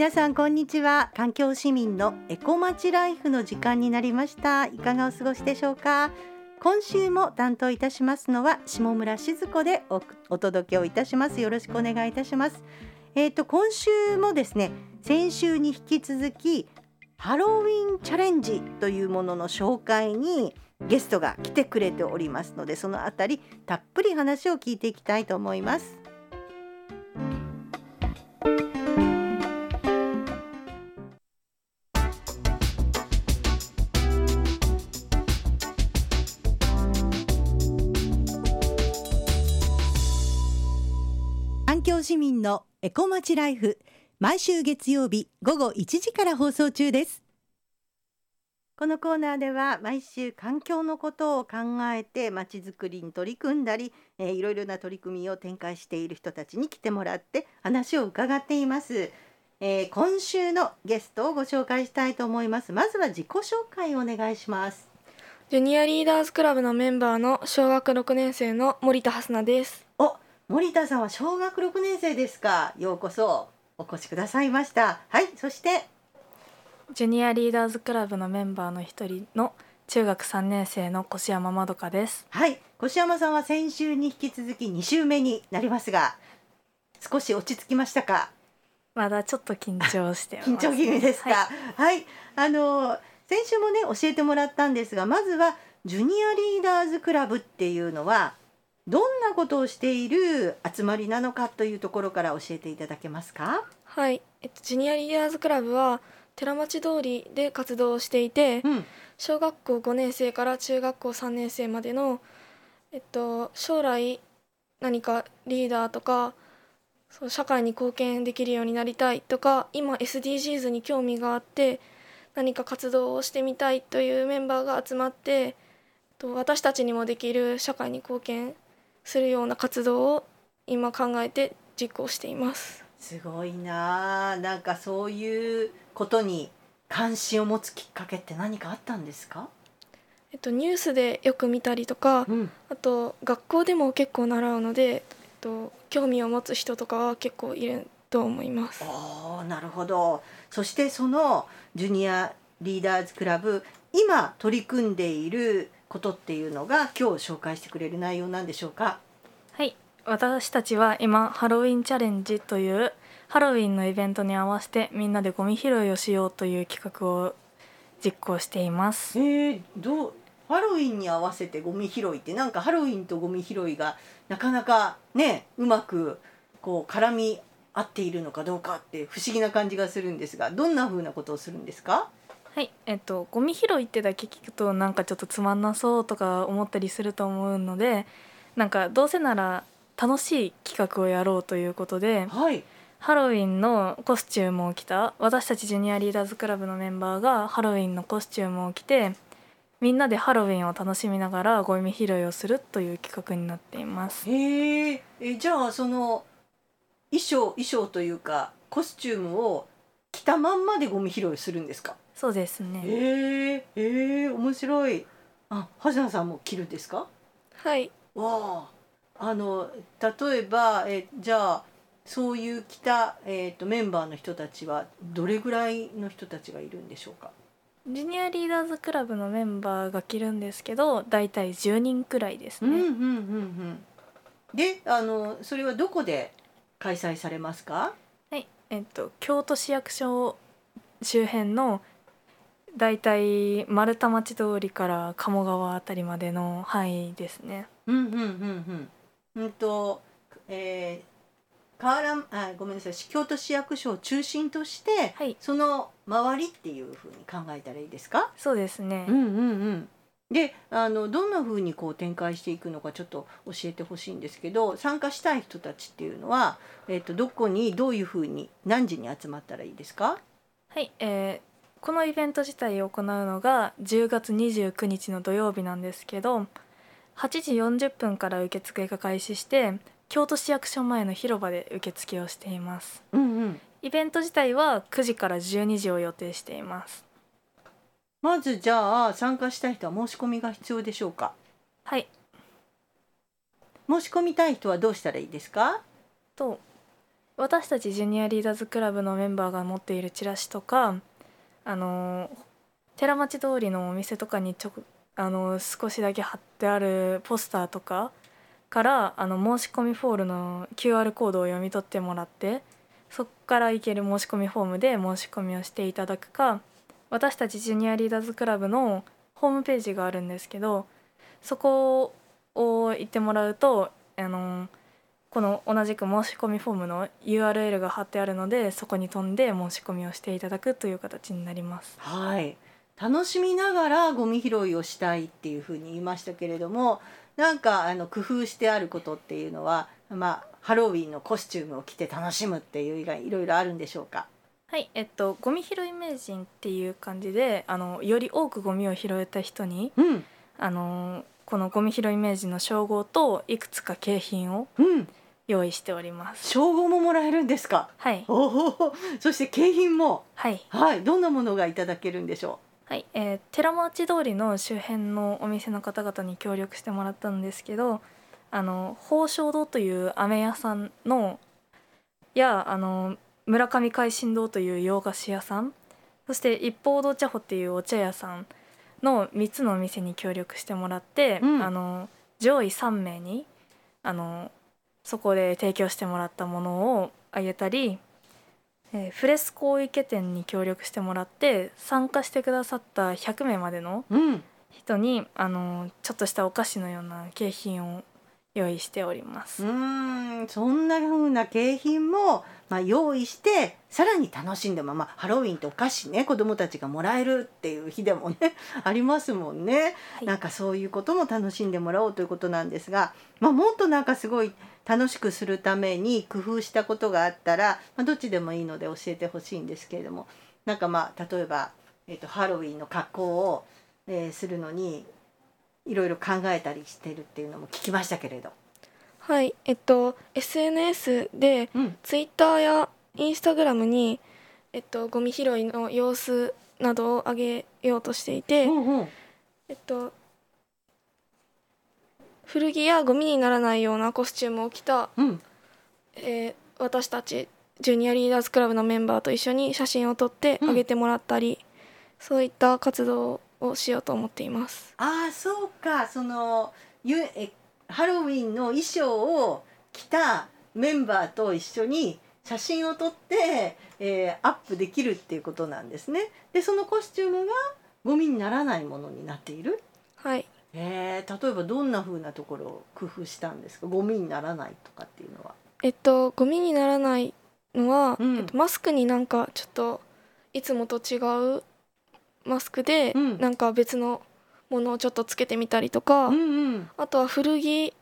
皆さんこんにちは。環境市民のエコまちライフの時間になりました。いかがお過ごしでしょうか？今週も担当いたしますのは下村静子でおお届けをいたします。よろしくお願いいたします。えっ、ー、と今週もですね先週に引き続きハロウィンチャレンジというものの紹介にゲストが来てくれておりますのでそのあたりたっぷり話を聞いていきたいと思います。のエコまちライフ毎週月曜日午後1時から放送中です。このコーナーでは毎週環境のことを考えてまちづくりに取り組んだり、えー、いろいろな取り組みを展開している人たちに来てもらって話を伺っています、えー、今週のゲストをご紹介したいと思います。まずは自己紹介をお願いします。ジュニアリーダーズクラブのメンバーの小学6年生の森田蓮奈です。お森田さんは小学6年生ですか。ようこそお越しくださいました。はいそして。ジュニアリーダーズクラブのメンバーの一人の中学3年生の越山まどかです。はい越山さんは先週に引き続き2週目になりますが少し落ち着きましたか。まだちょっと緊張して緊張気味ですか、はい、はい、あの先週もね教えてもらったんですがまずはジュニアリーダーズクラブっていうのはどんなことをしている集まりなのかというところから教えていただけますか？はい、えっと、ジュニアリーダーズクラブは寺町通りで活動していて、うん、小学校5年生から中学校3年生までの、えっと、将来何かリーダーとかそう社会に貢献できるようになりたいとか今 SDGs に興味があって何か活動をしてみたいというメンバーが集まってと私たちにもできる社会に貢献するような活動を今考えて実行しています。すごいな。なんかそういうことに関心を持つきっかけって何かあったんですか？えっと、ニュースでよく見たりとか、うん、あと学校でも結構習うので、えっと、興味を持つ人とかは結構いると思います。おなるほど。そしてそのジュニアリーダーズクラブ今取り組んでいることっていうのが今日紹介してくれる内容なんでしょうか？はい。私たちは今ハロウィンチャレンジというハロウィンのイベントに合わせてみんなでゴミ拾いをしようという企画を実行しています。えー、どう？ハロウィンに合わせてゴミ拾いってなんかハロウィンとゴミ拾いがなかなかねうまくこう絡み合っているのかどうかって不思議な感じがするんですがどんな風なことをするんですか？はいえっとゴミ拾いってだけ聞くとなんかちょっとつまんなそうとか思ったりすると思うのでなんかどうせなら楽しい企画をやろうということで、はい、ハロウィンのコスチュームを着た私たちジュニアリーダーズクラブのメンバーがハロウィンのコスチュームを着てみんなでハロウィンを楽しみながらゴミ拾いをするという企画になっています。へえじゃあその衣装衣装というかコスチュームを着たまんまでゴミ拾いをするんですか？そうですね。えー、えー、面白い。あ、はじなさんも着るんですか？はい。わあ、あの例えばえじゃあそういう着たえっ、ー、とメンバーの人たちはどれぐらいの人たちがいるんでしょうか？ジュニアリーダーズクラブのメンバーが着るんですけど、だいたい10人くらいですね。うんうんうんうん。で、あのそれはどこで開催されますか？はい、えっと京都市役所周辺のだいたい丸太町通りから鴨川あたりまでの範囲ですね。うんうんうんうん。うんと、えー、河原あごめんなさい京都市役所を中心として、はい、その周りっていうふうに考えたらいいですか？そうですね。うんうんうんであのどんなふうにこう展開していくのかちょっと教えてほしいんですけど参加したい人たちっていうのは、えーと、とどこにどういうふうに何時に集まったらいいですか？はい、えー、このイベント自体を行うのが10月29日の土曜日なんですけど8時40分から受付が開始して京都市役所前の広場で受付をしています、うんうん、イベント自体は9時から12時を予定していますまずじゃあ参加したい人は申し込みが必要でしょうか？はい。申し込みたい人はどうしたらいいですか？と私たちジュニアリーダーズクラブのメンバーが持っているチラシとかあの寺町通りのお店とかにちょあの少しだけ貼ってあるポスターとかからあの申し込みフォールの QR コードを読み取ってもらってそこから行ける申し込みフォームで申し込みをしていただくか私たちジュニアリーダーズクラブのホームページがあるんですけどそこを行ってもらうとあのこの同じく申し込みフォームの URL が貼ってあるのでそこに飛んで申し込みをしていただくという形になります。はい楽しみながらゴミ拾いをしたいっていうふうに言いましたけれどもなんかあの工夫してあることっていうのは、まあ、ハロウィンのコスチュームを着て楽しむっていう以外いろいろあるんでしょうか？はいえっとゴミ拾い名人っていう感じであのより多くゴミを拾えた人に、うん、あのこのゴミ拾い名人の称号といくつか景品を、うん。用意しております。称号ももらえるんですか？はい。おおそして景品も。はい。はい。どんなものがいただけるんでしょう？はい、えー、寺町通りの周辺のお店の方々に協力してもらったんですけどあの宝生堂という飴屋さんのやあの村上海進堂という洋菓子屋さん。そして一方堂茶舗っていうお茶屋さんの3つのお店に協力してもらって、うん、あの上位3名にあのそこで提供してもらったものをあげたり、えー、フレスコ池店に協力してもらって参加してくださった100名までの人に、うん、あのちょっとしたお菓子のような景品を用意しております。うんそんな風な景品も、まあ、用意してさらに楽しんでも、まあ、ハロウィンってお菓子ね子どもたちがもらえるっていう日でもね ありますもんね、はい、なんかそういうことも楽しんでもらおうということなんですが、まあ、もっとなんかすごい楽しくするために工夫したことがあったら、まあ、どっちでもいいので教えてほしいんですけれどもなんかまあ例えば、えーと、ハロウィンの格好を、えー、するのにいろいろ考えたりしてるっていうのも聞きましたけれど。はい。えっと SNS で、うん、ツイッターやインスタグラムに、えっと、ゴミ拾いの様子などを上げようとしていて、うんうん、えっと古着やゴミにならないようなコスチュームを着た、うん、えー、私たちジュニアリーダーズクラブのメンバーと一緒に写真を撮ってあげてもらったり、うん、そういった活動をしようと思っています。ああそうかそのゆえハロウィンの衣装を着たメンバーと一緒に写真を撮って、えー、アップできるっていうことなんですね。でそのコスチュームがゴミにならないものになっている？はい。えー、例えばどんな風なところを工夫したんですか？ゴミにならないとかっていうのは。えっとゴミにならないのは、うん、えっと、マスクになんかちょっといつもと違うマスクで、うん、なんか別のものをちょっとつけてみたりとか、うんうん、あとは古着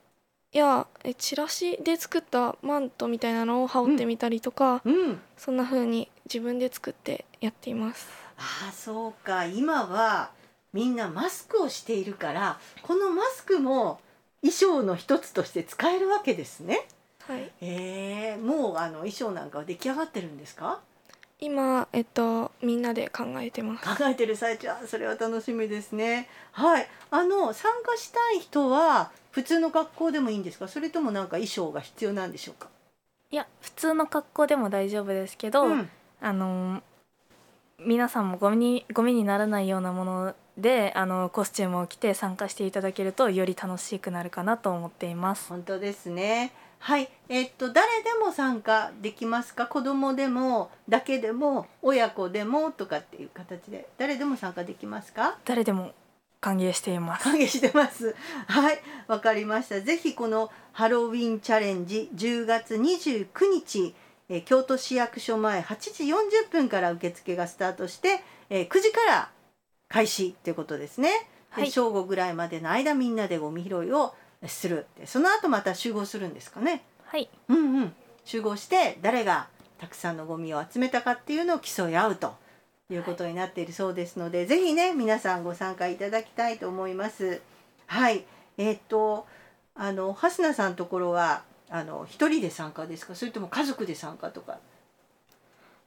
やえチラシで作ったマントみたいなのを羽織ってみたりとか、うん、そんな風に自分で作ってやっています。あそうか今はみんなマスクをしているからこのマスクも衣装の一つとして使えるわけですね。はい。えー、もうあの衣装なんかは出来上がってるんですか？今えっとみんなで考えてます。考えてる最中それは楽しみですね。はい。あの参加したい人は普通の格好でもいいんですか？それともなんか衣装が必要なんでしょうか？いや普通の格好でも大丈夫ですけど、うん、あの皆さんもゴミにゴミにならないようなものであのコスチュームを着て参加していただけるとより楽しくなるかなと思っています本当ですねはい。えっと誰でも参加できますか？子供でもだけでも親子でもとかっていう形で。誰でも参加できますか？誰でも歓迎しています。歓迎してます。はい。わかりました。ぜひこのハロウィンチャレンジ10月29日え京都市役所前8時40分から受付がスタートして、えー、9時から開始ということですね。はい、正午ぐらいまでの間みんなでゴミ拾いをするその後また集合するんですかね。はい。うんうん、集合して誰がたくさんのゴミを集めたかっていうのを競い合うということになっているそうですので、はい、ぜひね皆さんご参加いただきたいと思います。はい。えー、っとあの蓮名さんのところはあの一人で参加ですか？それとも家族で参加とか？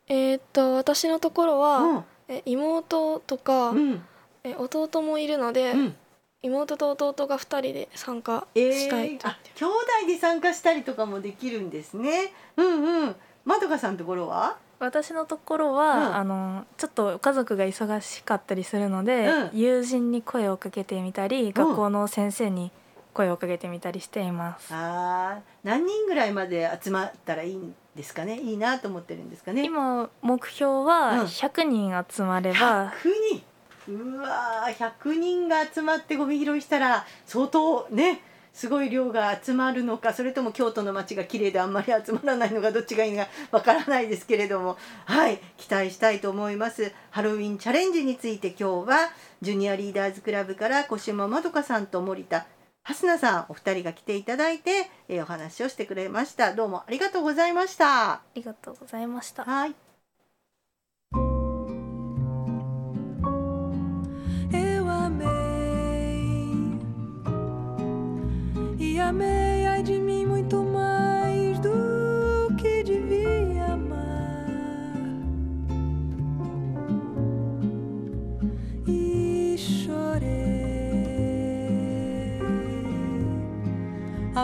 えー、っと私のところは、うん、え妹とか、うん、え弟もいるので、うん、妹と弟が2人で参加したいと、えー、兄弟で参加したりとかもできるんですね。うんうん。まどかさんのところは？私のところは、うん、あのちょっと家族が忙しかったりするので、うん、友人に声をかけてみたり、学校の先生に声をかけてみたりしています。あ何人ぐらいまで集まったらいいんですかね？いいなと思ってるんですかね？今目標は100人集まれば、うん、人うわ100人が集まってゴミ拾いしたら相当ねすごい量が集まるのかそれとも京都の街が綺麗であんまり集まらないのかどっちがいいのかわからないですけれどもはい期待したいと思います。ハロウィンチャレンジについて今日はジュニアリーダーズクラブから小島まどかさんと森田蓮名さんお二人が来ていただいて、えー、お話をしてくれました。どうもありがとうございました。ありがとうございました。はい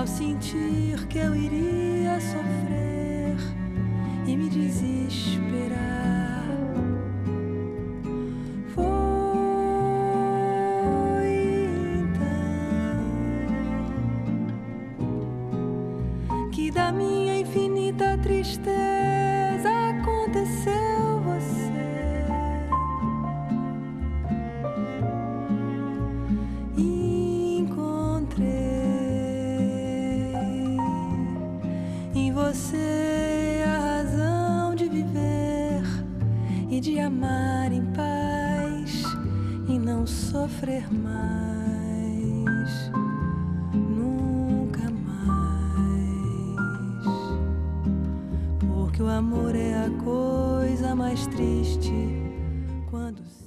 ao sentir que eu iria sofrer e me desesperar. Foi então que da minha infinita tristeza sofrer mais, nunca mais, porque o amor é a coisa mais triste quando se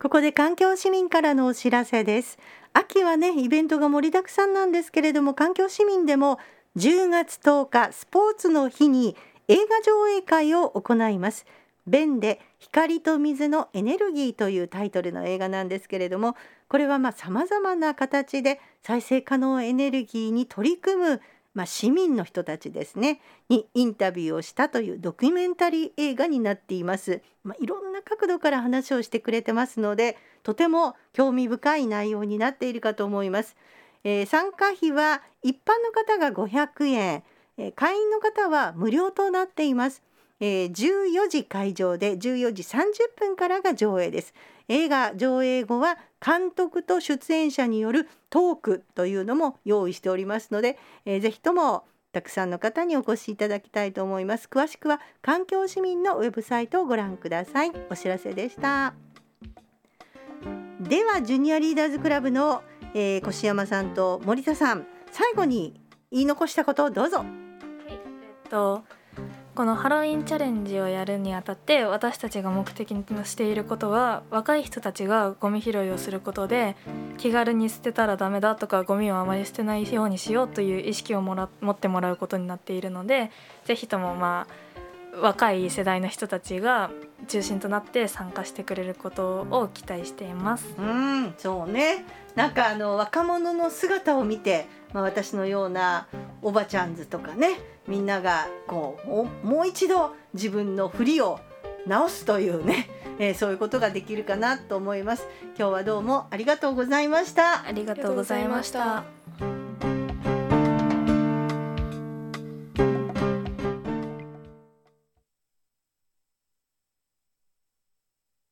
ここで環境市民からのお知らせです。秋はねイベントが盛りだくさんなんですけれども環境市民でも10月10日スポーツの日に映画上映会を行います。弁で光と水のエネルギーというタイトルの映画なんですけれどもこれはさまざ、まな形で再生可能エネルギーに取り組む、まあ、市民の人たちですねにインタビューをしたというドキュメンタリー映画になっています、まあ、いろんな角度から話をしてくれてますのでとても興味深い内容になっているかと思います、えー、参加費は一般の方が500円、えー、会員の方は無料となっています。えー、14時会場で14時30分からが上映です。映画上映後は監督と出演者によるトークというのも用意しておりますので、えー、ぜひともたくさんの方にお越しいただきたいと思います。詳しくは環境市民のウェブサイトをご覧ください。お知らせでした。ではジュニアリーダーズクラブの、えー、越山さんと森田さん最後に言い残したことをどうぞ。はい、えっとこのハロウィンチャレンジをやるにあたって私たちが目的にしていることは若い人たちがゴミ拾いをすることで気軽に捨てたらダメだとかゴミをあまり捨てないようにしようという意識をもら持ってもらうことになっているので是非ともまあ若い世代の人たちが中心となって参加してくれることを期待しています。うんそうねなんかあの若者の姿を見て、まあ、私のようなおばちゃんズとかねみんながこうもう一度自分の振りを直すというね、えー、そういうことができるかなと思います。今日はどうもありがとうございました。ありがとうございました。